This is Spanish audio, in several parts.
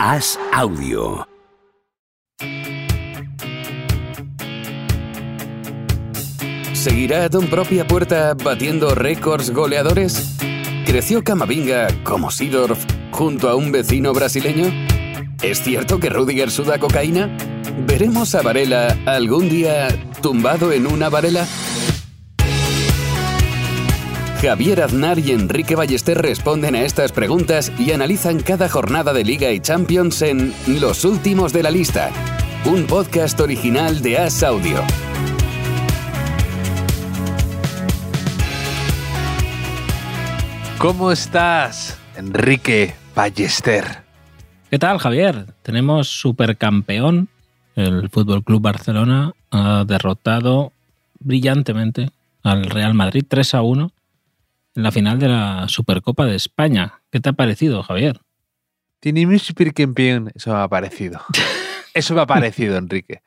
Haz audio. ¿Seguirá a Don Propia Puerta batiendo récords goleadores? ¿Creció Camavinga como Sidorf junto a un vecino brasileño? ¿Es cierto que Rudiger suda cocaína? ¿Veremos a Varela algún día tumbado en una varela? Javier Aznar y Enrique Ballester responden a estas preguntas y analizan cada jornada de Liga y Champions en Los Últimos de la Lista, un podcast original de As Audio. ¿Cómo estás, Enrique Ballester? ¿Qué tal, Javier? Tenemos supercampeón. El Fútbol Club Barcelona ha derrotado brillantemente al Real Madrid 3 a 1 en la final de la Supercopa de España. ¿Qué te ha parecido, Javier? Eso me ha parecido. Eso me ha parecido, Enrique.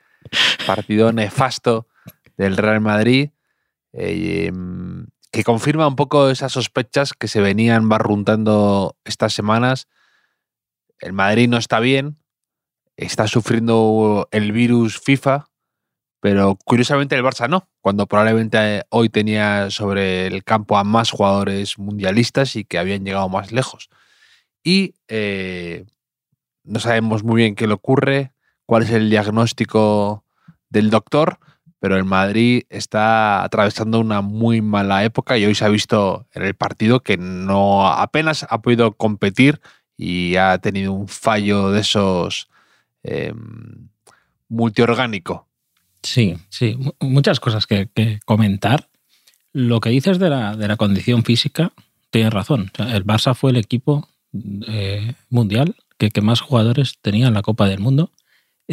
Partido nefasto del Real Madrid. Eh, em, que confirma un poco esas sospechas que se venían barruntando estas semanas. El Madrid no está bien, está sufriendo el virus FIFA, pero curiosamente el Barça no, cuando probablemente hoy tenía sobre el campo a más jugadores mundialistas y que habían llegado más lejos. Y eh, no sabemos muy bien qué le ocurre, cuál es el diagnóstico del doctor, pero el Madrid está atravesando una muy mala época y hoy se ha visto en el partido que no apenas ha podido competir y ha tenido un fallo de esos eh, multiorgánico. Sí, sí, muchas cosas que, comentar. Lo que dices de la, de la condición física, tienes razón. el Barça fue el equipo eh, mundial que, que, más jugadores tenía en la Copa del Mundo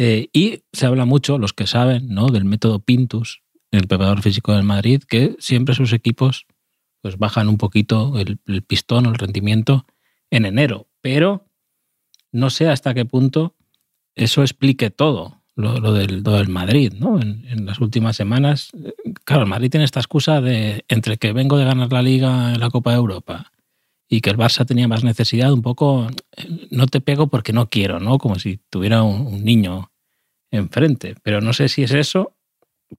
eh, y se habla mucho, los que saben, ¿no? del método Pintus, el preparador físico del Madrid, que siempre sus equipos pues bajan un poquito el, pistón o el rendimiento en enero. Pero no sé hasta qué punto eso explique todo, lo, del, Madrid, ¿no? En, las últimas semanas. Claro, el Madrid tiene esta excusa de entre que vengo de ganar la Liga en la Copa de Europa y que el Barça tenía más necesidad, un poco, no te pego porque no quiero, ¿no? Como si tuviera un, niño enfrente. Pero no sé si es eso,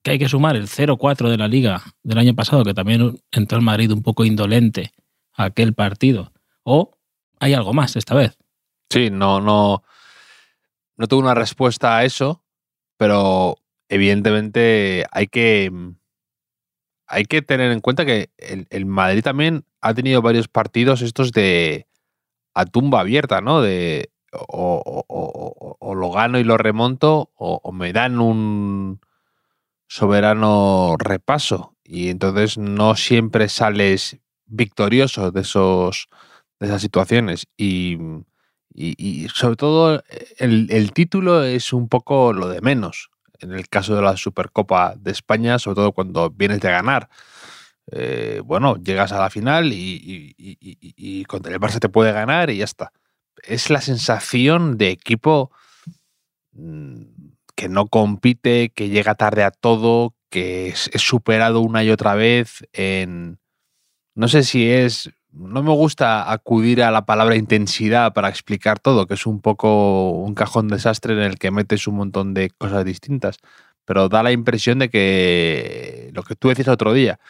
que hay que sumar el 0-4 de la liga del año pasado, que también entró el Madrid un poco indolente a aquel partido, o hay algo más esta vez. Sí, no, no, no tuve una respuesta a eso, pero evidentemente hay que hay que tener en cuenta que el, Madrid también ha tenido varios partidos estos de a tumba abierta, ¿no? De o, lo gano y lo remonto o, me dan un soberano repaso y entonces no siempre sales victorioso de esos de esas situaciones y, y, sobre todo el, título es un poco lo de menos en el caso de la Supercopa de España, sobre todo cuando vienes de ganar. Eh, bueno, llegas a la final y, contra el Barça te puede ganar y ya está. Es la sensación de equipo mm, que no compite, que llega tarde a todo, que es, es superado una y otra vez en... No sé si es no me gusta acudir a la palabra intensidad para explicar todo, que es un poco un cajón desastre en el que metes un montón de cosas distintas, pero da la impresión de que lo que tú decías otro día,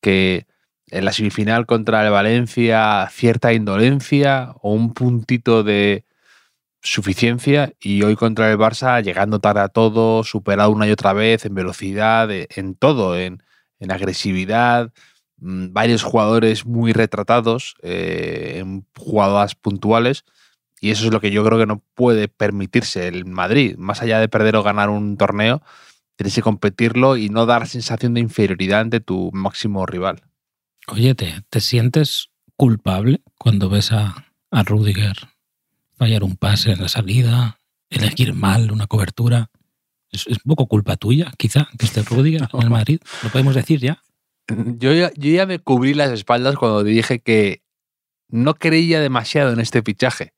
que en la semifinal contra el Valencia cierta indolencia o un puntito de suficiencia y hoy contra el Barça llegando tarde a todo, superado una y otra vez en velocidad, en todo, en, en agresividad, varios jugadores muy retratados eh, en jugadas puntuales. Y eso es lo que yo creo que no puede permitirse el Madrid. Más allá de perder o ganar un torneo, tienes que competirlo y no dar sensación de inferioridad ante tu máximo rival. Oye, ¿te, sientes culpable cuando ves a, a Rudiger fallar un pase en la salida, elegir mal una cobertura? Es, un poco culpa tuya, quizá, que esté Rudiger en el Madrid. ¿Lo podemos decir ya? Yo ya, me cubrí las espaldas cuando dije que no creía demasiado en este fichaje.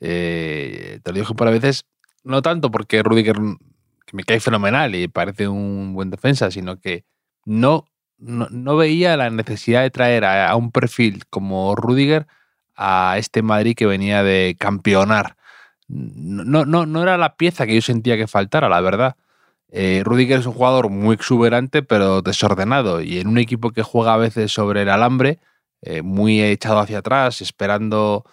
Eh, te lo dije por a veces, no tanto porque Rudiger que me cae fenomenal y parece un buen defensa, sino que no, no, veía la necesidad de traer a, un perfil como Rudiger a este Madrid que venía de campeonar. no, no, no era la pieza que yo sentía que faltara, la verdad. Eh, Rudiger es un jugador muy exuberante, pero desordenado. Y en un equipo que juega a veces sobre el alambre, eh, muy echado hacia atrás, esperando,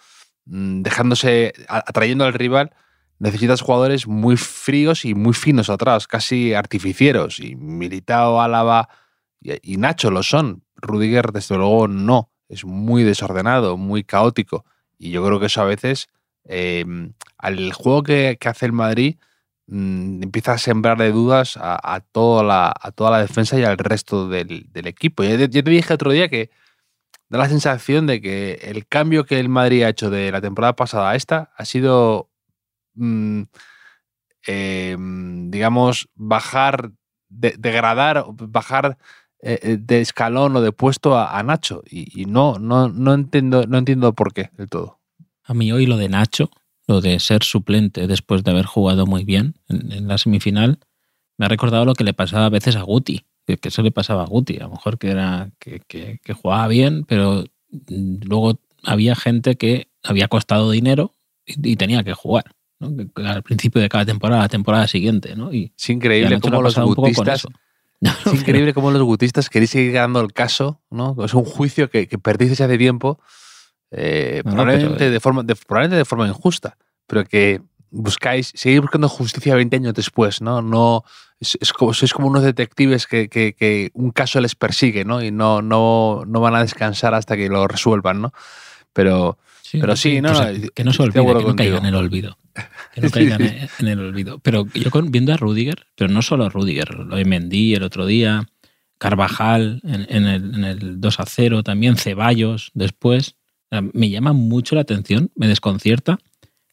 mm, dejándose, atrayendo al rival, necesitas jugadores muy fríos y muy finos atrás, casi artificieros. Y Militao, Álava y, Nacho lo son. Rudiger, desde luego, no. Es muy desordenado, muy caótico. Y yo creo que eso a veces, em, al juego que, hace el Madrid, mm, empieza a sembrarle dudas a, toda la, a toda la defensa y al resto del, equipo. Yo, te dije otro día que da la sensación de que el cambio que el Madrid ha hecho de la temporada pasada a esta ha sido Mm, em, digamos, bajar, degradar, bajar eh, eh, de escalón o de puesto a, Nacho. Y, no, no, no, entiendo, no entiendo por qué del todo. A mí hoy lo de Nacho, lo de ser suplente después de haber jugado muy bien en, la semifinal, me ha recordado lo que le pasaba a veces a Guti, que, eso le pasaba a Guti, a lo mejor que era que, que jugaba bien, pero mm, luego había gente que había costado dinero y tenía que jugar al principio de cada temporada, la temporada siguiente. ¿no? Y, es increíble cómo los gutistas... es increíble cómo los gutistas queréis seguir ganando el caso, ¿no? Es un juicio que, que perdices hace tiempo, eh, probablemente, de forma, de, probablemente de forma injusta, pero que buscáis, seguir buscando justicia 20 años después, ¿no? no es, como, sois como unos detectives que, que, que, un caso les persigue, ¿no? Y no, no, no van a descansar hasta que lo resuelvan, ¿no? Pero, pero sí, no, que no se olvide, que no caiga en el olvido. Que no caigan en el olvido. Pero yo viendo a Rudiger, pero no solo a Rudiger, lo de Mendy el otro día, Carvajal en, el, en el 2 a 0, también Ceballos después. Me llama mucho la atención, me desconcierta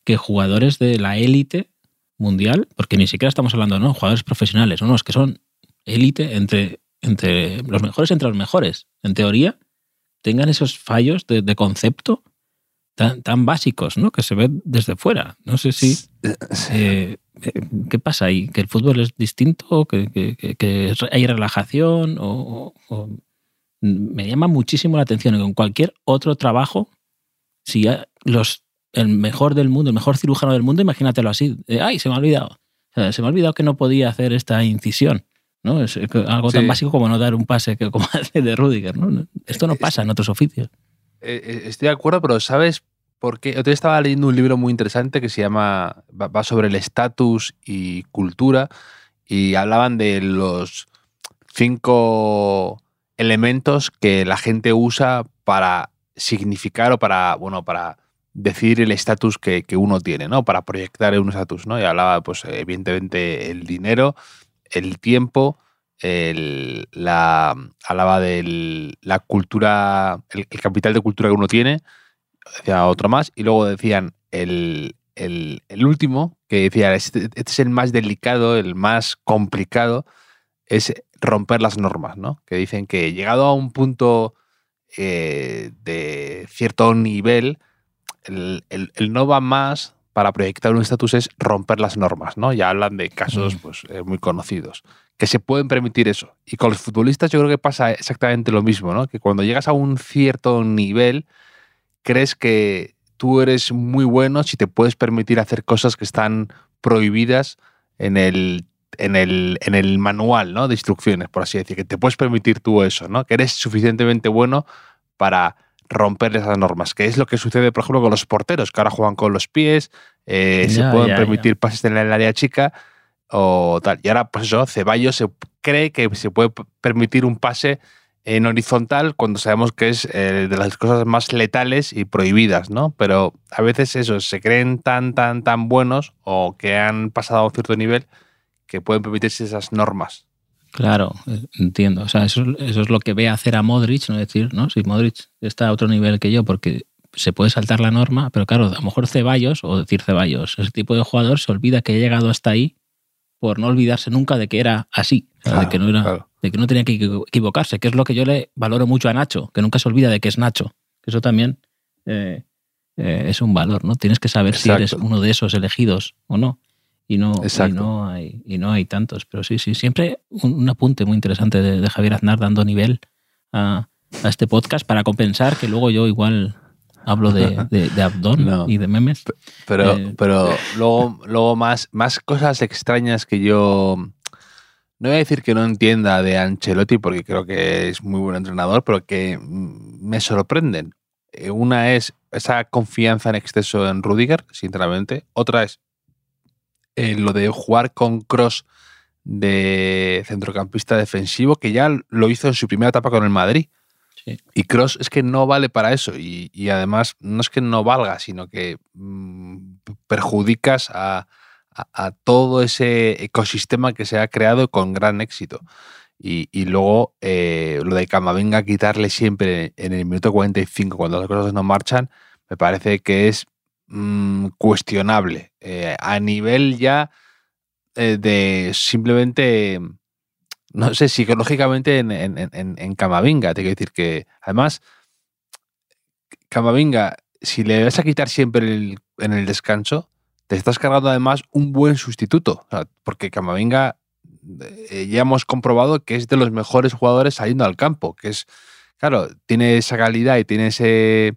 que jugadores de la élite mundial, porque ni siquiera estamos hablando, ¿no? Jugadores profesionales, no, no, es que son élite entre, entre los mejores entre los mejores. En teoría, tengan esos fallos de concepto tan, básicos, ¿no? Que se ven desde fuera. No sé si... Eh, eh, ¿Qué pasa ahí? ¿Que el fútbol es distinto? ¿Que, que, hay relajación? O, Me llama muchísimo la atención que con cualquier otro trabajo, si los, el mejor del mundo, el mejor cirujano del mundo, imagínatelo así. ¡Ay, se me ha olvidado! se me ha olvidado que no podía hacer esta incisión. ¿no? Es algo tan básico como no dar un pase que, como hace de Rudiger. ¿no? Esto no pasa en otros oficios. Eh, eh, estoy de acuerdo, pero ¿sabes por qué? Yo estaba leyendo un libro muy interesante que se llama, va sobre el estatus y cultura y hablaban de los cinco elementos que la gente usa para significar o para, bueno, para decir el estatus que, uno tiene, ¿no? Para proyectar un estatus, ¿no? Y hablaba, pues, evidentemente, el dinero, el tiempo, el, la, hablaba de la cultura, el, capital de cultura que uno tiene, decía otro más, y luego decían el, el, último, que decía, este, este, es el más delicado, el más complicado, es romper las normas, ¿no? Que dicen que llegado a un punto eh, de cierto nivel, el, el, no va más para proyectar un estatus es romper las normas, ¿no? Ya hablan de casos pues, eh, muy conocidos que se pueden permitir eso. Y con los futbolistas yo creo que pasa exactamente lo mismo, ¿no? Que cuando llegas a un cierto nivel, crees que tú eres muy bueno si te puedes permitir hacer cosas que están prohibidas en el, en el, en el manual ¿no? de instrucciones, por así decir, que te puedes permitir tú eso, ¿no? que eres suficientemente bueno para romper esas normas, que es lo que sucede, por ejemplo, con los porteros, que ahora juegan con los pies, eh, se pueden permitir pases en el área chica, o tal. Y ahora, pues eso, Ceballos se cree que se puede permitir un pase en horizontal cuando sabemos que es eh, de las cosas más letales y prohibidas, ¿no? Pero a veces eso, se creen tan, tan, tan buenos o que han pasado a un cierto nivel que pueden permitirse esas normas. Claro, entiendo. O sea, eso, eso es lo que ve hacer a Modric, ¿no? Es decir, ¿no? Si Modric está a otro nivel que yo, porque se puede saltar la norma, pero claro, a lo mejor Ceballos, o decir Ceballos, ese tipo de jugador se olvida que ha llegado hasta ahí por no olvidarse nunca de que era así, de, que no era, de que no tenía que equivocarse, que es lo que yo le valoro mucho a Nacho, que nunca se olvida de que es Nacho. Que eso también eh, eh, es un valor, ¿no? Tienes que saber si eres uno de esos elegidos o no. Y no, y no, hay, y no hay tantos. Pero sí, sí, siempre un, apunte muy interesante de, Javier Aznar dando nivel a, a, este podcast para compensar que luego yo igual hablo de, de, Abdón y de memes. Pero, eh, pero luego, luego más, más cosas extrañas que yo no voy a decir que no entienda de Ancelotti porque creo que es muy buen entrenador, pero que me sorprenden. Eh, una es esa confianza en exceso en Rudiger, sinceramente. Otra es eh, lo de jugar con Cross de centrocampista defensivo, que ya lo hizo en su primera etapa con el Madrid. Y Cross es que no vale para eso. Y, además, no es que no valga, sino que mm, perjudicas a, todo ese ecosistema que se ha creado con gran éxito. Y, luego eh, lo de Camavinga quitarle siempre en el minuto 45 cuando las cosas no marchan, me parece que es mm, cuestionable. Eh, a nivel ya eh, de simplemente, no sé, psicológicamente en, en, Camavinga. Te quiero decir que, además, Camavinga, si le vas a quitar siempre en el descanso, te estás cargando además un buen sustituto. porque Camavinga eh, ya hemos comprobado que es de los mejores jugadores saliendo al campo, que es, claro, tiene esa calidad y tiene ese,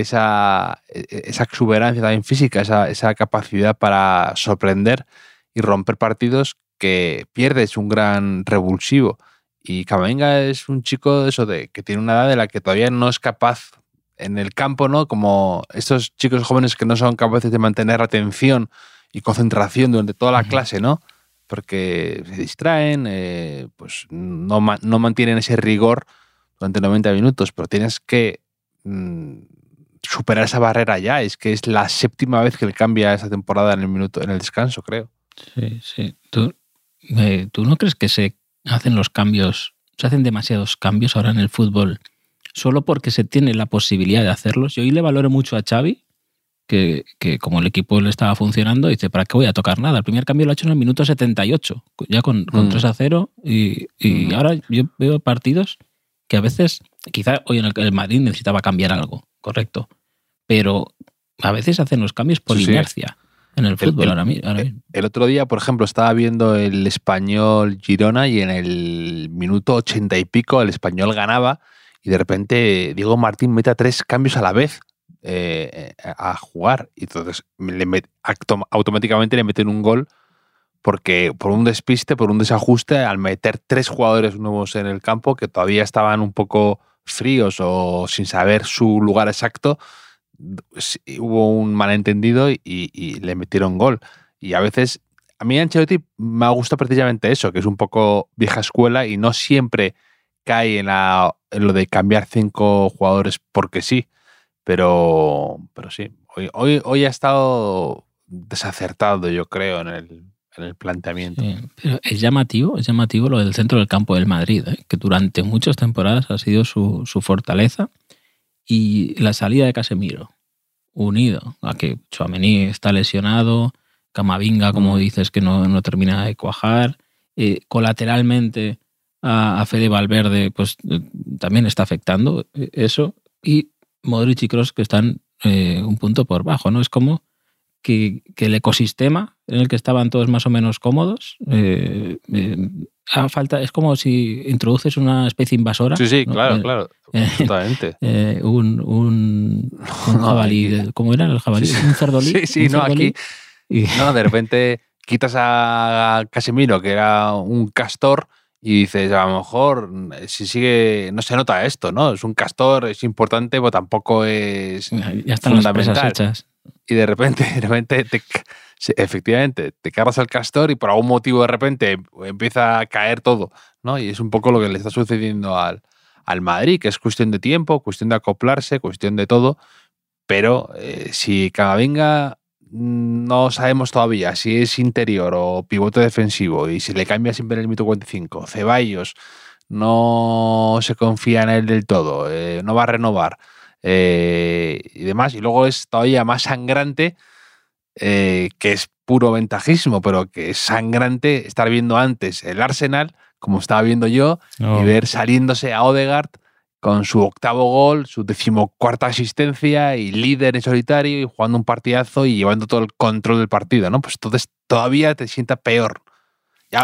esa, e, e, esa exuberancia también física, esa, esa capacidad para sorprender y romper partidos que pierdes un gran revulsivo. Y Camavinga es un chico eso de que tiene una edad de la que todavía no es capaz en el campo, ¿no? Como estos chicos jóvenes que no son capaces de mantener atención y concentración durante toda la clase, ¿no? Porque se distraen, eh, pues no, no, mantienen ese rigor durante 90 minutos, pero tienes que mm, superar esa barrera ya. Es que es la séptima vez que le cambia esa temporada en el minuto, en el descanso, creo. Sí, sí. ¿Tú, eh, ¿Tú no crees que se hacen los cambios, se hacen demasiados cambios ahora en el fútbol solo porque se tiene la posibilidad de hacerlos? Yo hoy le valoro mucho a Xavi, que, que, como el equipo le estaba funcionando, dice, ¿para qué voy a tocar nada? El primer cambio lo ha hecho en el minuto 78, ya con, con 3 mm. a 0, y, y mm. ahora yo veo partidos que a veces, quizá hoy en el, el Madrid necesitaba cambiar algo, correcto, pero a veces hacen los cambios por inercia en el fútbol el, ahora, mismo. El otro día, por ejemplo, estaba viendo el español Girona y en el minuto ochenta y pico el español ganaba y de repente Diego Martín mete a tres cambios a la vez eh, a jugar. Y entonces le automáticamente le meten un gol porque por un despiste, por un desajuste, al meter tres jugadores nuevos en el campo que todavía estaban un poco fríos o sin saber su lugar exacto, hubo un malentendido y, le metieron gol. Y a veces, a mí Ancelotti me ha gustado precisamente eso, que es un poco vieja escuela y no siempre cae en, la, lo de cambiar cinco jugadores porque sí. Pero, pero sí, hoy, hoy, hoy ha estado desacertado, yo creo, en el, en el planteamiento. pero es llamativo, es llamativo lo del centro del campo del Madrid, ¿eh? que durante muchas temporadas ha sido su, su fortaleza y la salida de Casemiro, unido a que Chouameni está lesionado, Camavinga, como mm. dices, que no, no termina de cuajar, eh, colateralmente a, Fede Valverde, pues eh, también está afectando eh, eso, y Modric y Kroos que están un punto por bajo, ¿no? Es como que, que, el ecosistema en el que estaban todos más o menos cómodos falta, es como si introduces una especie invasora. Sí, sí, claro, eh, claro. Eh, totalmente. Eh, un, un, jabalí. ¿Cómo era el jabalí? ¿Un cerdolí? sí, sí, no, aquí. No, de repente quitas a Casimiro, que era un castor, y dices, a lo mejor si sigue, no se nota esto, ¿no? Es un castor, es importante, pero tampoco es ya están fundamental. Las hechas. Y de repente, de repente te, efectivamente, te cargas al castor y por algún motivo de repente empieza a caer todo, ¿no? Y es un poco lo que le está sucediendo al, al Madrid, que es cuestión de tiempo, cuestión de acoplarse, cuestión de todo, pero eh, si Camavinga mm, no sabemos todavía si es interior o pivote defensivo y si le cambia siempre el minuto 45, Ceballos no se confía en él del todo, eh, no va a renovar eh, y demás, y luego es todavía más sangrante eh, que es puro ventajismo, pero que es sangrante estar viendo antes el Arsenal, como estaba viendo yo, y oh. ver saliéndose a Odegaard con su octavo gol, su decimocuarta asistencia y líder en solitario y jugando un partidazo y llevando todo el control del partido, ¿no? Pues entonces todavía te sienta peor.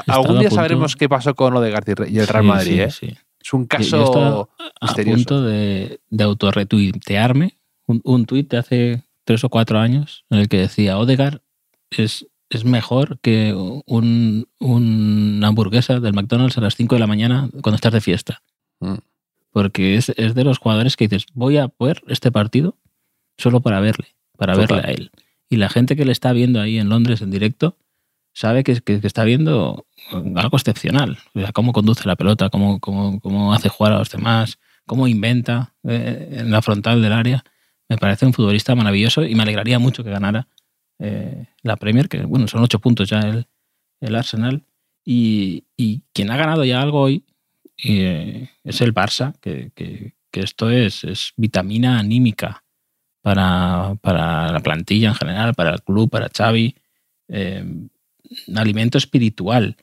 algún día sabremos qué pasó con Odegaard y el Real Madrid, ¿eh? Es un caso a punto de, de autorretuitearme un, un tuit de hace tres o cuatro años en el que decía Odegar es, es mejor que un, una hamburguesa del McDonald's a las 5 de la mañana cuando estás de fiesta. Mm. Porque es, es de los jugadores que dices, voy a ver este partido solo para verle, para Total. verle a él. Y la gente que le está viendo ahí en Londres en directo sabe que, que- está viendo algo excepcional. Cómo conduce la pelota, cómo, cómo, cómo hace jugar a los demás, cómo inventa eh, en la frontal del área. Me parece un futbolista maravilloso y me alegraría mucho que ganara eh, la Premier, que bueno, son ocho puntos ya el, el Arsenal. Y, y quien ha ganado ya algo hoy eh, es el Barça, que, que- que esto es, es vitamina anímica para, para la plantilla en general, para el club, para Xavi. eh, alimento espiritual.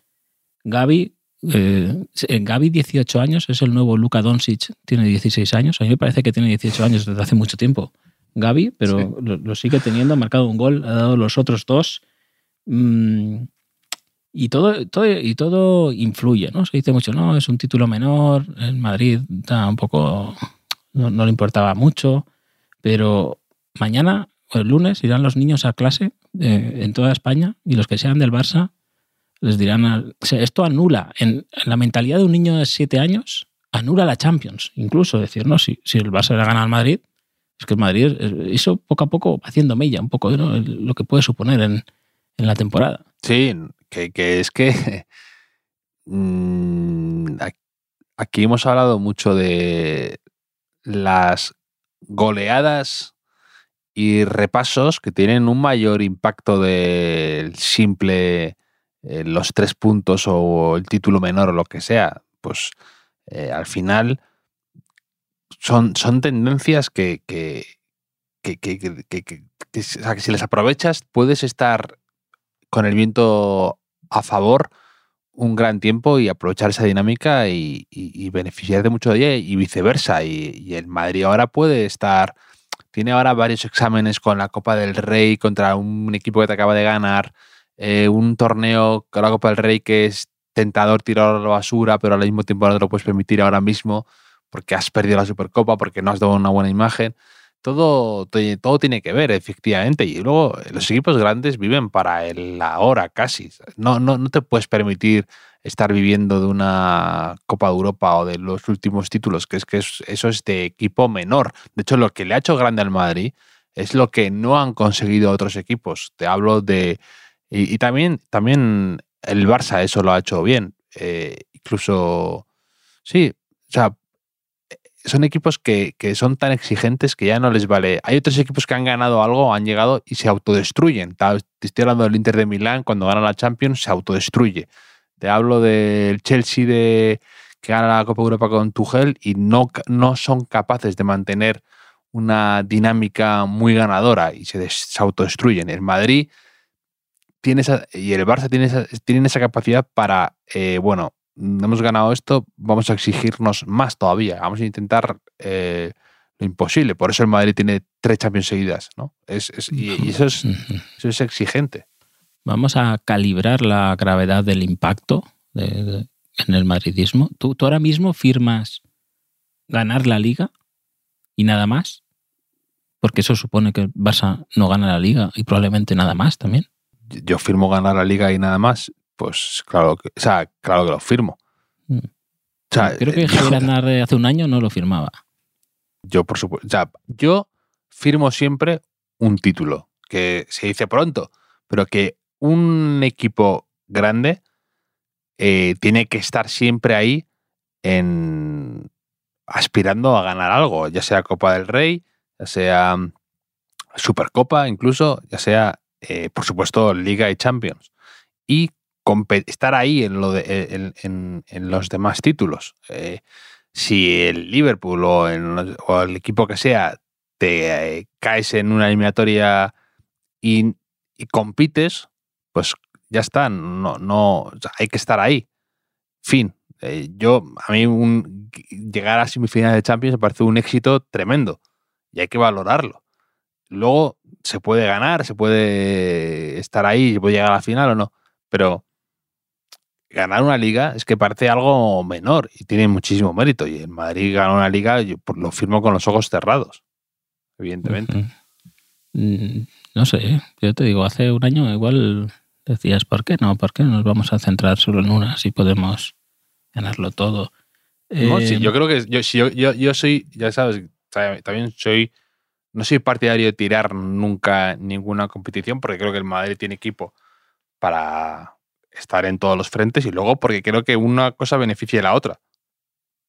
Gaby, eh, Gaby, 18 años, es el nuevo Luka Doncic, tiene 16 años. A mí me parece que tiene 18 años desde hace mucho tiempo. Gaby, pero Sí. lo, lo sigue teniendo, ha marcado un gol, ha dado los otros dos. Mm, y todo, todo, y todo influye, ¿no? Se dice mucho, no, es un título menor, en Madrid está un poco, no, no le importaba mucho, pero mañana el lunes irán los niños a clase eh, en toda España y los que sean del Barça les dirán, esto anula, en, la mentalidad de un niño de 7 años, anula la Champions, incluso decir, no, si, si el Barça le gana al Madrid, es que el Madrid, eh, eso poco a poco haciendo mella, un poco ¿no? Lo que puede suponer en, en la temporada. Sí, que, que es que mm, aquí hemos hablado mucho de las goleadas y repasos que tienen un mayor impacto del simple eh, los tres puntos o el título menor o lo que sea. Pues eh, al final son, son tendencias que, que, que, que- o que si las aprovechas puedes estar con el viento a favor un gran tiempo y aprovechar esa dinámica y, beneficiarte mucho de ella y viceversa. Y el Madrid ahora puede estar, tiene ahora varios exámenes con la Copa del Rey contra un equipo que te acaba de ganar, eh, un torneo con la Copa del Rey que es tentador tirar a la basura, pero al mismo tiempo no te lo puedes permitir ahora mismo porque has perdido la Supercopa, porque no has dado una buena imagen. Todo, todo, tiene que ver, efectivamente. Y luego los equipos grandes viven para el ahora casi. No, no, no te puedes permitir estar viviendo de una Copa de Europa o de los últimos títulos, que es que es- eso es de equipo menor. De hecho, lo que le ha hecho grande al Madrid es lo que no han conseguido otros equipos. Te hablo de. Y, también, también el Barça eso lo ha hecho bien. Eh, incluso. Sí, o sea, son equipos que, que son tan exigentes que ya no les vale. Hay otros equipos que han ganado algo, han llegado y se autodestruyen. Estoy hablando del Inter de Milán, cuando gana la Champions, se autodestruye. Te hablo del Chelsea de, que gana la Copa Europa con Tuchel y no, no son capaces de mantener una dinámica muy ganadora y se, des- se autodestruyen. El Madrid tiene esa, y el Barça tiene esa, tienen esa capacidad para, eh, bueno, hemos ganado esto, vamos a exigirnos más todavía. Vamos a intentar eh, lo imposible. Por eso el Madrid tiene tres Champions seguidas, ¿no? Es, es- y, y eso, es, eso es exigente. Vamos a calibrar la gravedad del impacto de- de- en el madridismo. ¿Tú, tú ahora mismo firmas ganar la liga y nada más, porque eso supone que el Barça no gana la liga y probablemente nada más también. Yo firmo ganar la liga y nada más. Pues claro que, o sea, claro que lo firmo. Mm. O sea, Creo que yo- Javier Aznar hace un año no lo firmaba. Yo, por supuesto. O sea, yo firmo siempre un título, que se dice pronto, pero que un equipo grande eh, tiene que estar siempre ahí en aspirando a ganar algo, ya sea Copa del Rey, ya sea mm, Supercopa, incluso, ya sea, eh, por supuesto, Liga y Champions. Y estar ahí en, lo de- en, en- los demás títulos. Eh, si el Liverpool o, o el equipo que sea te eh, caes en una eliminatoria y, y compites, pues ya está, no, no, hay que estar ahí. Fin. Eh, yo, a mí un, llegar a semifinales de Champions me parece un éxito tremendo y hay que valorarlo. Luego se puede ganar, se puede estar ahí, se puede llegar a la final o no, pero ganar una liga es que parece algo menor y tiene muchísimo mérito. Y el Madrid ganó una liga, yo por- lo firmo con los ojos cerrados. evidentemente. Mm, No sé, yo te digo, hace un año igual decías, ¿por qué no? ¿Por qué nos vamos a centrar solo en una si podemos ganarlo todo? No, Eh, sí, yo creo que yo, si yo, yo, yo soy, ya sabes, ta- también soy, no soy partidario de tirar nunca ninguna competición porque creo que el Madrid tiene equipo para estar en todos los frentes y luego porque creo que una cosa beneficia a la otra.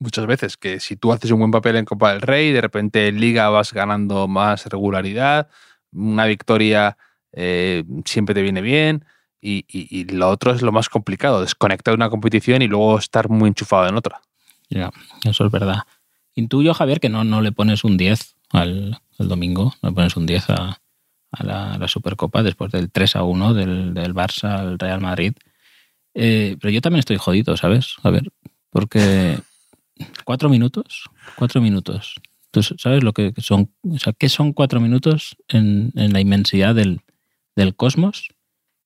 Muchas veces que si tú haces un buen papel en Copa del Rey, de repente en Liga vas ganando más regularidad, una victoria eh, siempre te viene bien y, y- lo otro es lo más complicado, desconectar de una competición y luego estar muy enchufado en otra. Ya, eso es verdad. Intuyo, Javier, que no, no le pones un 10 al, al domingo, no le pones un 10 a, a la, a la Supercopa después del 3 a 1 del, del Barça al Real Madrid. Eh, pero yo también estoy jodido, ¿sabes? A ver, porque cuatro minutos, cuatro minutos. ¿Tú sabes lo que son? O sea, ¿qué son cuatro minutos en, en la inmensidad del, del cosmos?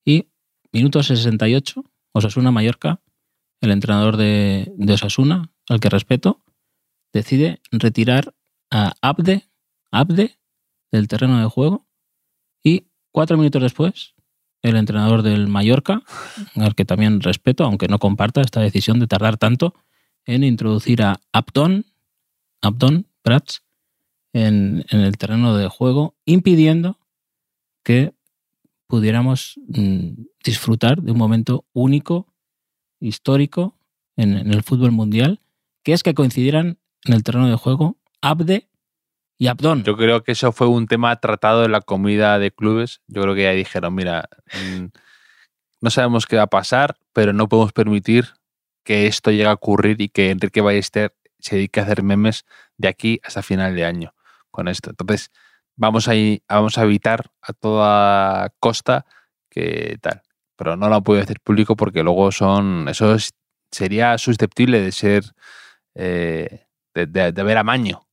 Y minuto 68, Osasuna Mallorca, el entrenador de, Osasuna, al que respeto, decide retirar a Abde, Abde del terreno de juego. Y cuatro minutos después el entrenador del Mallorca, al que también respeto, aunque no comparta esta decisión de tardar tanto en introducir a Abdon, Abdon Prats en, en el terreno de juego, impidiendo que pudiéramos mm, disfrutar de un momento único, histórico en, el fútbol mundial, que es que coincidieran en el terreno de juego Abde y Abdón. Yo creo que eso fue un tema tratado en la comida de clubes. Yo creo que ya dijeron, mira, mm, no sabemos qué va a pasar, pero no podemos permitir que esto llegue a ocurrir y que Enrique Ballester se dedique a hacer memes de aquí hasta final de año con esto. Entonces, vamos a, vamos a evitar a toda costa que tal. Pero no lo han podido hacer público porque luego son. Eso es- sería susceptible de ser. eh, de, de, de ver amaño,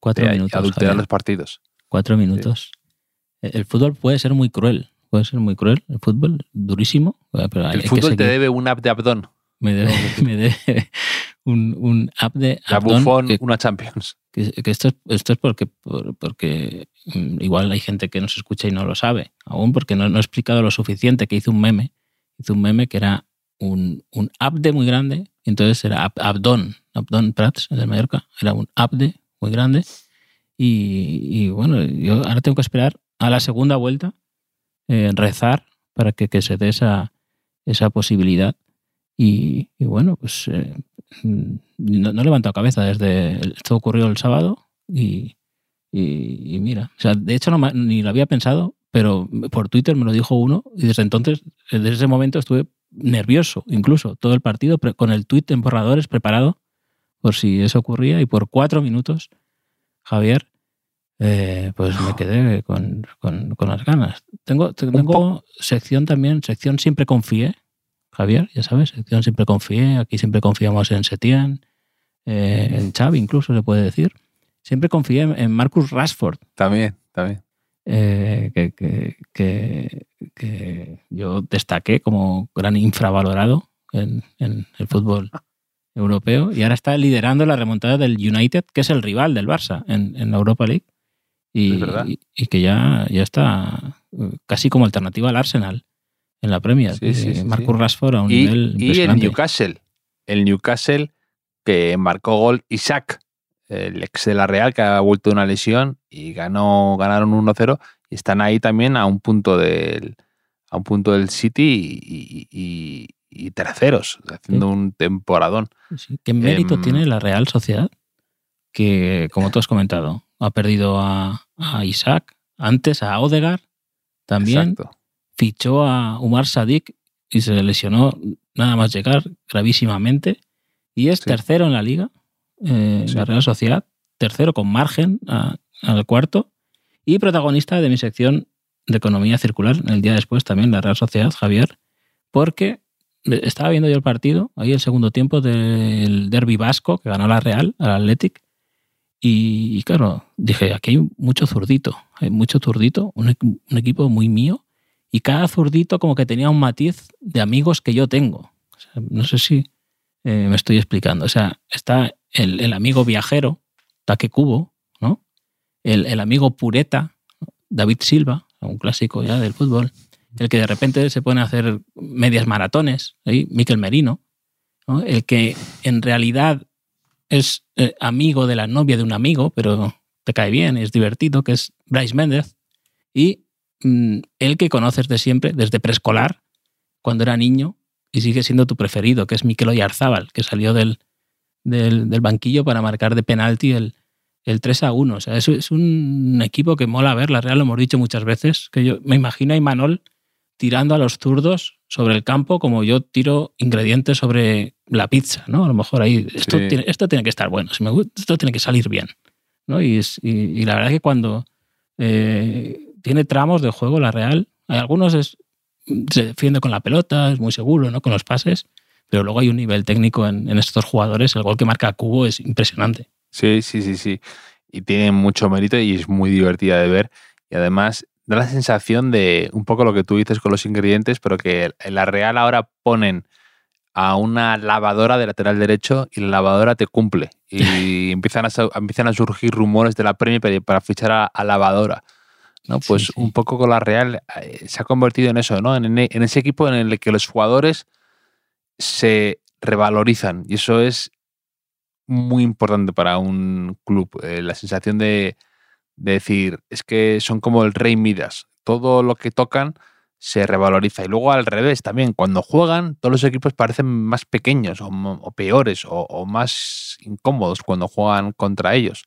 Cuatro de minutos. adulterar Javier. los partidos. Cuatro minutos. El el fútbol puede ser muy cruel. Puede ser muy cruel. El fútbol, durísimo. Pero hay- El fútbol te debe un app de Abdón. Me debe, me debe un, un app de La Buffon, que, una Champions. que- que esto, es, esto es porque, por- porque mm, igual hay gente que nos escucha y no lo sabe. Aún porque no, no he explicado lo suficiente que hizo un meme. Hizo un meme que era un, un abde muy grande. y Entonces era Ab- Abdón. Abdón Prats, de Mallorca. Era un abde muy grande. Y, y bueno, yo ahora tengo que esperar a la segunda vuelta, eh, rezar para que, que se dé esa, esa posibilidad. Y, y bueno, pues eh, no, no he levantado cabeza desde. Esto ocurrió el sábado y, y, y mira, o sea, de hecho no, ni lo había pensado, pero por Twitter me lo dijo uno y desde entonces, desde ese momento estuve nervioso, incluso todo el partido con el tweet en borradores preparado por si eso ocurría y por cuatro minutos, Javier, eh, pues me quedé con, con- con las ganas. Tengo, tengo sección también, sección siempre confié, Javier, ya sabes, sección siempre confié, aquí siempre confiamos en Setién, eh, en Xavi incluso se puede decir. Siempre confié en, Marcus Rashford, También, también. eh, que, que- que- que yo destaqué como gran infravalorado en, en el fútbol europeo y ahora está liderando la remontada del United, que es el rival del Barça en, en la Europa League. Y- y que ya, ya está eh, casi como alternativa al Arsenal en la Premier. Sí, sí, Marcus. Rashford a un Y, nivel y el. Newcastle. El Newcastle que marcó gol Isaac, el ex de la Real, que ha vuelto de una lesión y ganó, ganaron 1-0 y están ahí también a un punto del, a un punto del City y, y- y- y terceros, haciendo un temporadón. Sí, ¿Qué mérito Em, tiene la Real Sociedad? Que, como tú has comentado, ha perdido a, a Isaac, antes a Odegar, también Exacto. Fichó a Umar Sadik y se lesionó nada más llegar gravísimamente. Y es Sí. tercero en la liga, eh, Sí. la Real Sociedad, tercero con margen al cuarto y protagonista de mi sección de economía circular el día después también la Real Sociedad, Javier, porque estaba viendo yo el partido, ahí el segundo tiempo del derby vasco que ganó la Real al Athletic y, y claro, dije, aquí hay mucho zurdito, hay mucho zurdito, un equipo muy mío y cada zurdito como que tenía un matiz de amigos que yo tengo. No sé si eh, me estoy explicando. O sea, está el, el amigo viajero, Taque Cubo, ¿no? el, el amigo pureta, David Silva, un clásico ya del fútbol, el que de repente se pone a hacer medias maratones, ¿sí? Miquel Merino, ¿no? el que en realidad es eh, amigo de la novia de un amigo, pero te cae bien, es divertido, que es Bryce Méndez, y mm, el que conoces de siempre, desde preescolar, cuando era niño, y sigue siendo tu preferido, que es Mikel Oyarzábal, que salió del, del, del banquillo para marcar de penalti el, el 3 a 1. O sea, es, es un equipo que mola ver. La Real lo hemos dicho muchas veces. Que yo me imagino a Imanol tirando a los zurdos sobre el campo como yo tiro ingredientes sobre la pizza, ¿no? A lo mejor ahí, esto, Sí. tiene, esto tiene que estar bueno, si me gusta, esto tiene que salir bien, ¿no? Y- y la verdad es que cuando eh, tiene tramos de juego la Real, hay algunos es, se defiende con la pelota, es muy seguro, ¿no? Con los pases, pero luego hay un nivel técnico en, en estos jugadores. El gol que marca Cubo es impresionante. Sí, sí, sí, sí. Y tiene mucho mérito y es muy divertida de ver. Y además da la sensación de un poco lo que tú dices con los ingredientes, pero que en la Real ahora ponen a una lavadora de lateral derecho y la lavadora te cumple. Y empiezan a, empiezan a surgir rumores de la Premier para, para fichar a, a lavadora. ¿No? Pues sí. un poco con la Real eh, se ha convertido en eso, ¿no? En, en ese equipo en el que los jugadores se revalorizan. Y eso es muy importante para un club. eh, la sensación de, de decir, es que son como el rey Midas. Todo lo que tocan se revaloriza. Y luego al revés también, cuando juegan, todos los equipos parecen más pequeños o, peores o, o más incómodos cuando juegan contra ellos.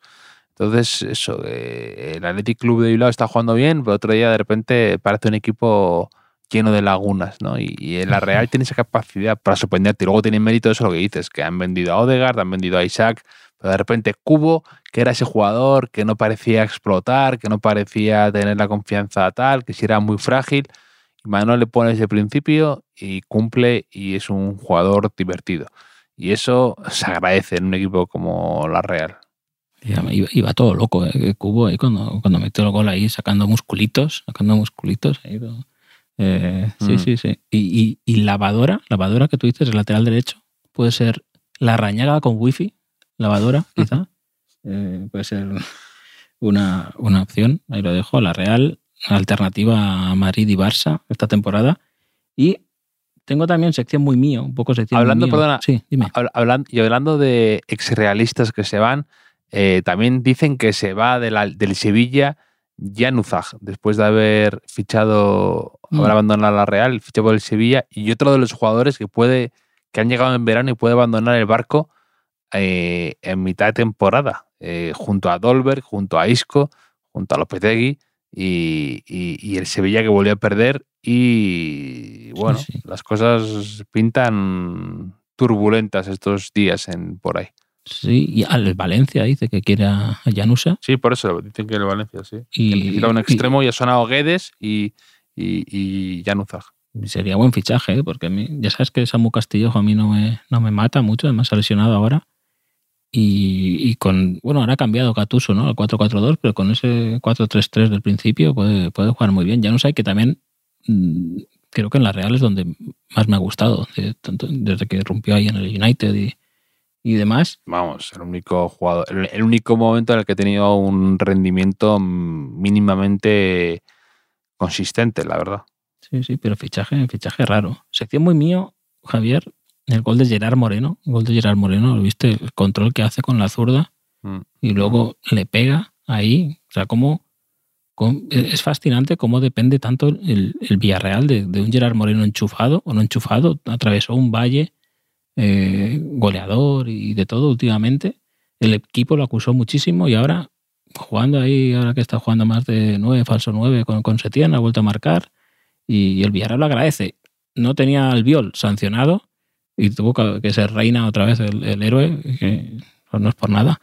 Entonces, eso, eh, el Athletic Club de Bilbao está jugando bien, pero otro día de repente parece un equipo lleno de lagunas, ¿no? Y, y en la Real tiene esa capacidad para sorprenderte. Y luego tiene mérito eso lo que dices, que han vendido a Odegaard, han vendido a Isaac, pero de repente Cubo, que era ese jugador que no parecía explotar, que no parecía tener la confianza tal, que si era muy frágil, y Manuel le pone ese principio y cumple y es un jugador divertido. Y eso se agradece en un equipo como la Real. Iba, iba todo loco, ¿eh? Cubo ahí cuando, cuando metió el gol ahí sacando musculitos, sacando musculitos. ahí. Eh, sí, Mm. sí, sí. Y, y- y lavadora, lavadora que tú dices, el lateral derecho, puede ser la rañaga con wifi, lavadora, quizá. Eh, puede ser una, una opción, ahí lo dejo. La Real, alternativa a Madrid y Barça esta temporada. Y tengo también sección muy mío, un poco sección muy Hablando, mío. perdona, Sí, dime. Hablan- y hablando de exrealistas que se van, eh, también dicen que se va de la- del Sevilla Januzaj, después de haber fichado, Mm. haber abandonado la Real, fichó por el Sevilla, y otro de los jugadores que puede, que han llegado en verano y puede abandonar el barco eh, en mitad de temporada, eh, junto a Dolberg, junto a Isco, junto a Lopetegui, y, y- y el Sevilla que volvió a perder, y bueno, sí. las cosas pintan turbulentas estos días en por ahí. Sí, y al Valencia dice que quiere a a Janusa. Sí, por eso dicen que el Valencia, sí. Y, necesita un extremo y ha sonado Guedes y, y, y Januzaj. Sería buen fichaje, ¿eh? porque a mí, ya sabes que Samu Castillejo a mí no me, no me mata mucho, además ha lesionado ahora. Y, y con, bueno, ahora ha cambiado Catuso, ¿no? Al 4-4-2, pero con ese 4-3-3 del principio puede, puede jugar muy bien. Sé que también mm, creo que en la Real es donde más me ha gustado, de- tanto- desde que rompió ahí en el United y, y demás. Vamos, el único jugador, el, el único momento en el que he tenido un rendimiento mínimamente consistente, la verdad. Sí, sí, pero fichaje, fichaje raro. Sección muy mío, Javier, el gol de Gerard Moreno. El gol de Gerard Moreno, ¿lo viste? El control que hace con la zurda Mm. y luego le pega ahí. O sea, cómo, cómo- es fascinante cómo depende tanto el, el Villarreal de, de un Gerard Moreno enchufado o no enchufado. Atravesó un valle eh, goleador y de todo últimamente. El equipo lo acusó muchísimo y ahora jugando ahí, ahora que está jugando más de nueve, falso nueve con, con Setién, ha vuelto a marcar y el Villarreal lo agradece. No tenía al Viol sancionado y tuvo que, que ser reina otra vez el, el héroe, que no es por nada.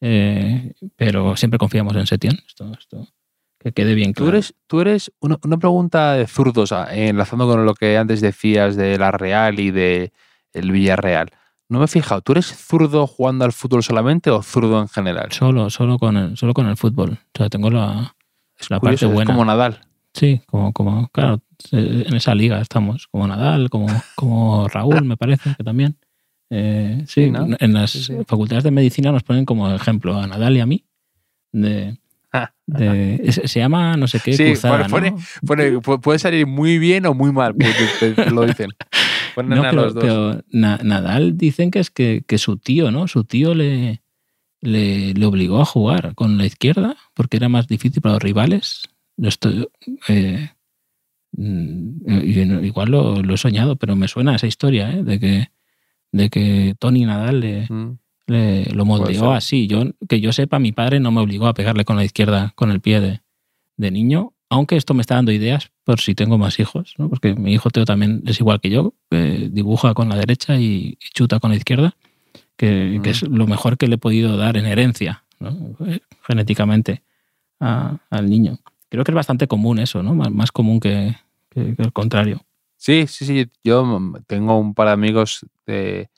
Eh, pero siempre confiamos en Setién. Esto, esto, que quede bien Tú claro. eres, tú eres una, una pregunta de zurdos, ah, enlazando con lo que antes decías de la Real y de el Villarreal. No me he fijado, ¿tú eres zurdo jugando al fútbol solamente o zurdo en general? Solo, solo, con el, solo con el fútbol. O sea, tengo la, Es la curioso, parte es buena. como Nadal. Sí, como, como, claro, eh, en esa liga estamos, como Nadal, como, como Raúl, me parece que también. Eh, sí, Sí, ¿no? en las Sí, sí. facultades de medicina nos ponen como ejemplo a Nadal y a mí. De, de- es- se llama no sé qué Sí, cruzada, pone- ¿no? Pone- pu- puede salir muy bien o muy mal, te- te lo dicen. Ponen No, a pero, los dos. pero Na- Nadal dicen que es que, que su tío, ¿no? Su tío le, le, le obligó a jugar con la izquierda porque era más difícil para los rivales. Estoy- eh, mm, igual lo, lo he soñado, pero me suena esa historia, ¿eh? De que, de que Tony Nadal le, Mm. le- lo moldeó así. Yo, que yo sepa, mi padre no me obligó a pegarle con la izquierda con el pie de, de niño, aunque esto me está dando ideas por si tengo más hijos, ¿no? porque mi hijo Teo también es igual que yo, que dibuja con la derecha y, chuta con la izquierda, que, que es lo mejor que le he podido dar en herencia, ¿no? Eh, genéticamente, a- al niño. Creo que es bastante común eso, ¿no? Más, más común que, que- que el contrario. Sí, sí, sí. Yo tengo un par de amigos de-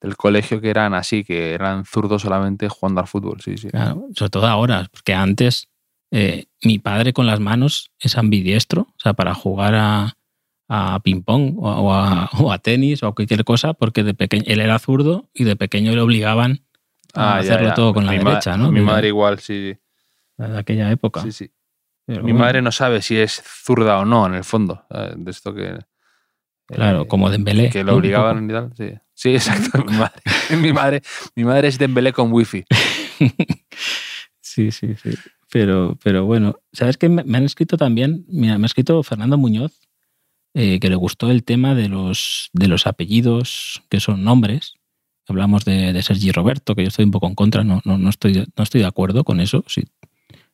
del colegio que eran así, que eran zurdos solamente jugando al fútbol. Sí, sí. Claro, sobre todo ahora, porque antes eh, mi padre con las manos es ambidiestro, o sea, para jugar a, a ping-pong o, o a, o a tenis o a cualquier cosa, porque de pequeño él era zurdo y de pequeño le obligaban a Ah, hacerlo ya. todo con la Mi derecha, ¿no? Mi madre igual, sí, de aquella época. sí. sí. Pero Mi bueno, madre no sabe si es zurda o no, en el fondo. eh, De esto que. Claro, eh, como Dembélé. Que lo obligaban y tal. Sí, sí exacto. mi, madre, mi, madre, mi madre es Dembélé con wifi. Sí, sí, sí. Pero, pero bueno, ¿sabes qué? Me han escrito también, mira, me ha escrito Fernando Muñoz, eh, que le gustó el tema de los, de los apellidos que son nombres. Hablamos de, de Sergi Roberto, que yo estoy un poco en contra, no, no, no, estoy, no estoy de acuerdo con eso. Sí.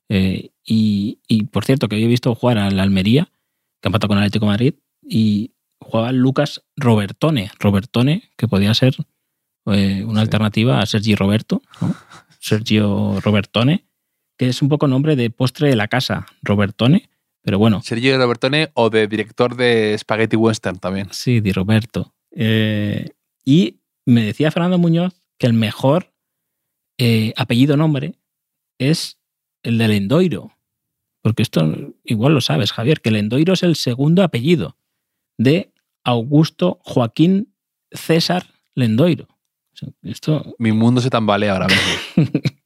Eh, y, y, por cierto, que he visto jugar al Almería, que ha empatado con el Atlético de Madrid, y jugaba Lucas Robertone. Robertone, que podía ser eh, una Sí. alternativa a Sergi Roberto, ¿no? Sergio Robertone, que es un poco nombre de postre de la casa, Robertone, pero bueno, Sergio Robertone o de director de Spaghetti Western también. sí, di Roberto. Eh, y me decía Fernando Muñoz que el mejor eh, apellido nombre es el del Endoiro. Porque esto igual lo sabes, Javier, que el Endoiro es el segundo apellido de Augusto Joaquín César Lendoiro. Esto, Mi mundo se tambalea ahora mismo.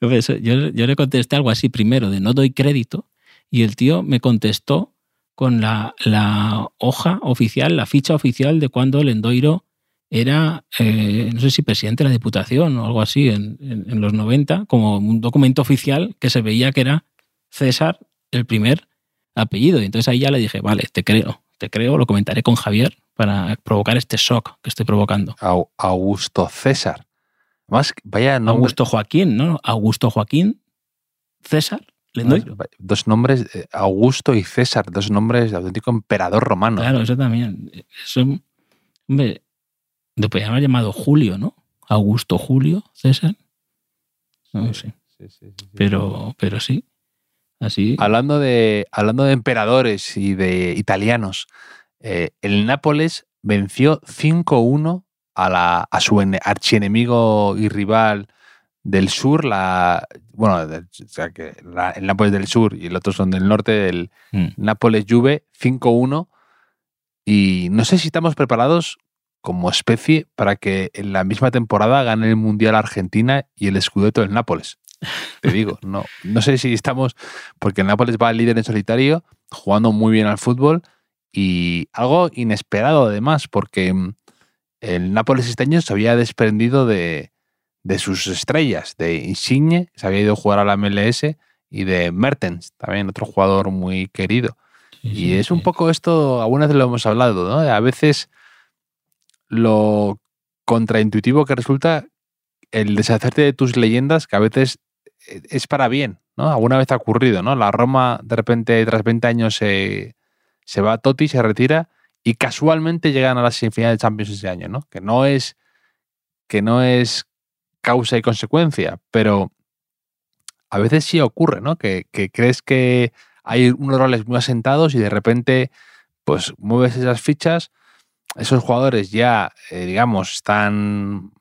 Yo, yo le contesté algo así primero, de no doy crédito, y el tío me contestó con la, la hoja oficial, la ficha oficial de cuando Lendoiro era, eh, no sé si presidente de la Diputación o algo así, en, en- en los 90, como un documento oficial que se veía que era César el primer apellido. Y entonces ahí ya le dije, vale, te creo, te creo, lo comentaré con Javier para provocar este shock que estoy provocando. Au- Augusto César. Más, vaya nombre. Augusto Joaquín, ¿no? Augusto Joaquín César Lendoiro. Dos nombres, eh, Augusto y César, dos nombres de auténtico emperador romano. Claro, eso también. Eso, hombre, le podrían haber llamado Julio, ¿no? Augusto Julio César. No lo sé. Sí, sí. Pero, pero sí. Así. Hablando de, hablando de emperadores y de italianos, eh, el Nápoles venció 5-1 a, la- a su ene- archienemigo y rival del sur, la, bueno, del- o sea, que la- el Nápoles del sur y el otro son del norte, el Mm. Nápoles Juve 5-1. Y no sé si estamos preparados como especie para que en la misma temporada gane el Mundial Argentina y el Scudetto del Nápoles. Te digo, no, no sé si estamos, porque el Nápoles va líder en solitario, jugando muy bien al fútbol y algo inesperado además, porque mm, el Nápoles este año se había desprendido de, de sus estrellas, de Insigne, se había ido a jugar a la MLS, y de Mertens, también otro jugador muy querido. Sí, Y sí, es un sí. poco esto, algunas veces lo hemos hablado, ¿no? A veces lo contraintuitivo que resulta el deshacerte de tus leyendas, que a veces es para bien, ¿no? Alguna vez ha ocurrido, ¿no? La Roma de repente tras 20 años se, se va a Totti, se retira y casualmente llegan a la semifinal de Champions ese año, ¿no? Que no es que no es causa y consecuencia, pero a veces sí ocurre, ¿no? Que, crees que hay unos roles muy asentados y de repente pues mueves esas fichas, esos jugadores ya, eh, digamos, están,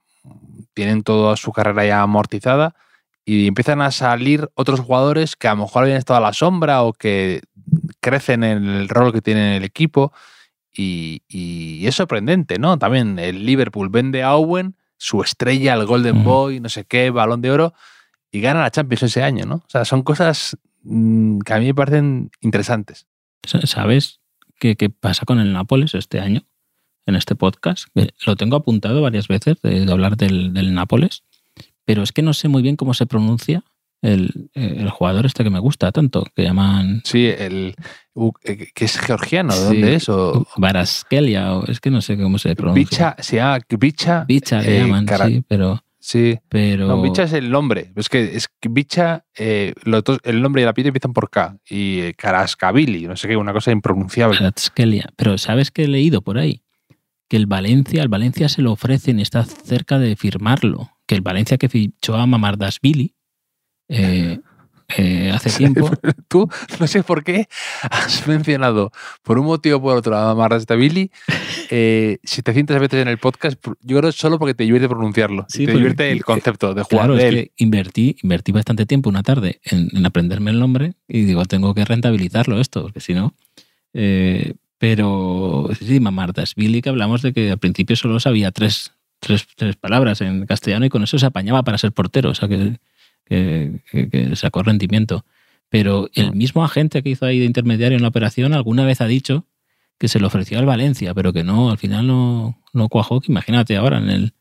tienen toda su carrera ya amortizada y empiezan a salir otros jugadores que a lo mejor habían estado a la sombra o que crecen en el rol que tienen en el equipo y, y es sorprendente, ¿no? También el Liverpool vende a Owen, su estrella, el Golden. Boy, no sé qué, balón de oro, y gana la Champions ese año, ¿no? O sea, son cosas mm, que a mí me parecen interesantes. ¿Sabes qué, qué pasa con el Nápoles este año? En este podcast. Que Lo tengo apuntado varias veces de, de hablar del, del Nápoles, pero es que no sé muy bien cómo se pronuncia el, eh, el jugador este que me gusta tanto, que llaman Sí, el eh, que es georgiano, ¿de Sí. dónde es? O, Varaskelia, o es que no sé cómo se pronuncia. Bicha, se llama Bicha. Bicha le eh, llaman, cara- sí, pero, sí. pero No, Bicha es el nombre. Es que, es Bicha, eh, dos- el nombre y el apellido empiezan por K. Y eh, Karaskavili, no sé qué, una cosa impronunciable. Kvaratskhelia. Pero ¿sabes qué he leído por ahí? Que el Valencia, al Valencia se lo ofrecen y está cerca de firmarlo. Que el Valencia que fichó a Mamardashvili eh, eh, hace tiempo. Tú, no sé por qué, has mencionado por un motivo o por otro a Marrastabili eh, 700 veces en el podcast. Yo creo solo porque te divierte pronunciarlo. Sí, te divierte el concepto de jugar Claro, de es él. que invertí, invertí bastante tiempo una tarde en, en aprenderme el nombre y digo, tengo que rentabilizarlo esto, porque si no. eh, pero sí, Mamardashvili, que hablamos de que al principio solo sabía tres, tres, tres palabras en castellano y con eso se apañaba para ser portero, o sea que, que, que- que sacó rendimiento. Pero el Mm. mismo agente que hizo ahí de intermediario en la operación alguna vez ha dicho que se lo ofreció al Valencia, pero que no, al final no, no cuajó. Que imagínate ahora en el,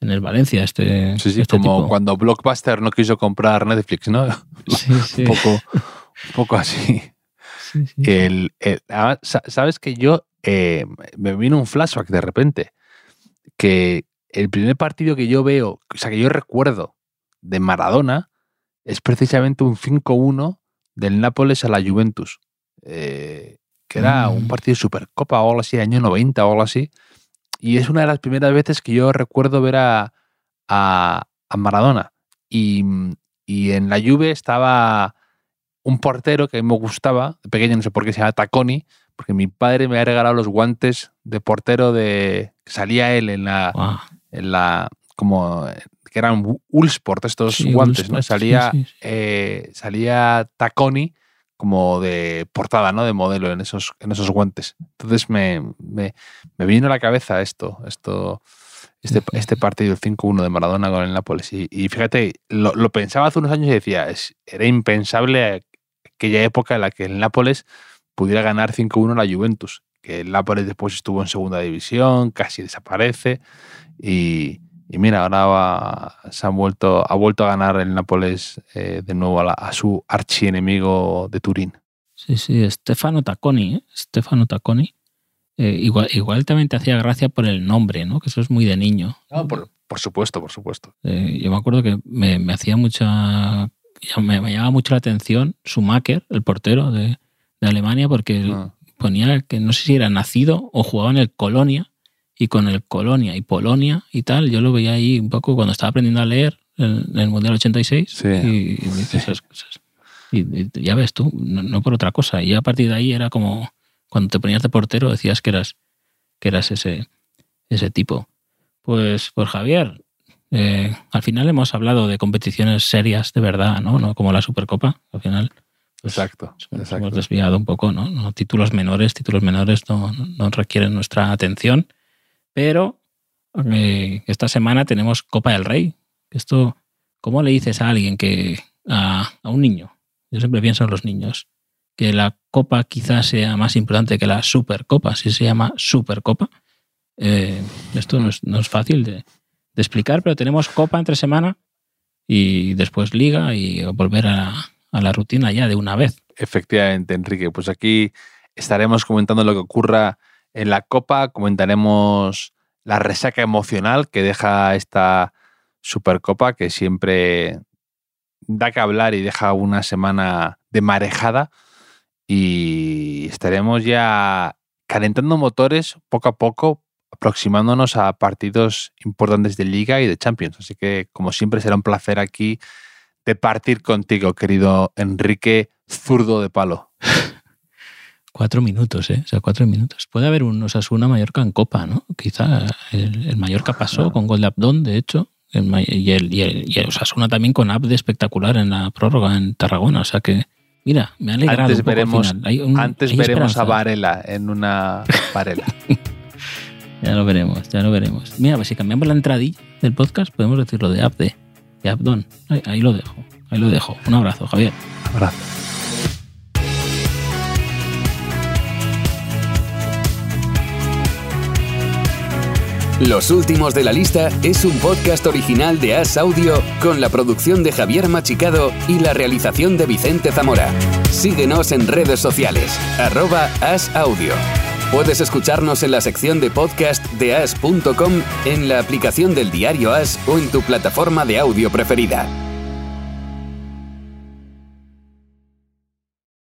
en el Valencia este, Sí, sí, este como tipo. cuando Blockbuster no quiso comprar Netflix, ¿no? Sí, sí. Un poco, un poco así. Sí, sí. El, el- ah, sa- Sabes que yo eh, me vino un flashback de repente. Que el primer partido que yo veo, o sea, que yo recuerdo de Maradona, es precisamente un 5-1 del Nápoles a la Juventus. Eh, que era un Mm. partido de Supercopa o algo así, año 90 o algo así. Y es una de las primeras veces que yo recuerdo ver a, a, a Maradona. Y, y en la Juve estaba un portero que a mí me gustaba, de pequeño no sé por qué, se llama Taconi, porque mi padre me había regalado los guantes de portero de... que salía él en la... En la como que eran Ulsport estos Sí, guantes, ¿no? Ulsport, Salía, sí, sí. eh, salía Taconi como de portada, ¿no? De modelo en esos, en esos guantes. Entonces me, me, me vino a la cabeza esto, esto este, este partido, el 5-1 de Maradona con el Nápoles. Y, y fíjate, lo, lo pensaba hace unos años y decía, es, era impensable aquella época en la que el Nápoles pudiera ganar 5-1 a la Juventus. Que el Nápoles después estuvo en segunda división, casi desaparece. Y, y mira, ahora va- se han vuelto, ha vuelto a ganar el Nápoles eh, de nuevo a, la- a su archienemigo de Turín. Sí, sí, Stefano Tacconi, ¿eh? Stefano Tacconi. Eh, igual, igual también te hacía gracia por el nombre, ¿no? Que eso es muy de niño. por, por supuesto, por supuesto. Eh, yo me acuerdo que me, me hacía mucha. Me, me llamaba mucho la atención Schumacher, el portero de, de Alemania, porque Ah. ponía que no sé si era nacido o jugaba en el Colonia, y con el Colonia y Polonia y tal, yo lo veía ahí un poco cuando estaba aprendiendo a leer en, el Mundial 86. Sí. Y, y dices esas cosas. Y, y ya ves tú, no, no por otra cosa. Y a partir de ahí era como cuando te ponías de portero decías que eras, que eras ese, ese tipo. Pues, pues Javier, eh, al final hemos hablado de competiciones serias de verdad, ¿no? No como la Supercopa. Al final pues, Exacto, exacto. hemos desviado un poco, ¿no? No, Títulos menores, títulos menores no, no- no requieren nuestra atención. Pero eh, esta semana tenemos Copa del Rey. Esto, ¿cómo le dices a alguien que a, a un niño? Yo siempre pienso en los niños. Que la Copa quizás sea más importante que la Supercopa, si se llama Supercopa. Eh, esto no es, no es fácil de, de explicar, pero tenemos Copa entre semana y después Liga y volver a, a la rutina ya de una vez. Efectivamente, Enrique. Pues aquí estaremos comentando lo que ocurra en la Copa, comentaremos la resaca emocional que deja esta Supercopa, que siempre da que hablar y deja una semana de marejada. Y estaremos ya calentando motores poco a poco, aproximándonos a partidos importantes de Liga y de Champions. Así que, como siempre, será un placer aquí de partir contigo, querido Enrique Zurdo de Palo. Cuatro minutos, ¿eh? O sea, cuatro minutos. Puede haber un Osasuna Mallorca en Copa, ¿no? Quizá el, el Mallorca pasó con gol de Abdón, de hecho. el y, el, y, el, y el Osasuna también con Abde espectacular en la prórroga en Tarragona. O sea que, mira, me ha alegrado Antes un poco al veremos, final. Hay un- antes hay veremos a. Varela en una Varela. Ya lo veremos, ya lo veremos. Mira, pues si cambiamos la entradilla del podcast, podemos decir lo de Abde. y Abdón. Ahí, ahí lo dejo. Ahí lo dejo. Un abrazo, Javier. Abrazo. Los últimos de la lista es un podcast original de As Audio con la producción de Javier Machicado y la realización de Vicente Zamora. Síguenos en redes sociales, arroba As Audio. Puedes escucharnos en la sección de podcast de as.com, en la aplicación del diario As o en tu plataforma de audio preferida.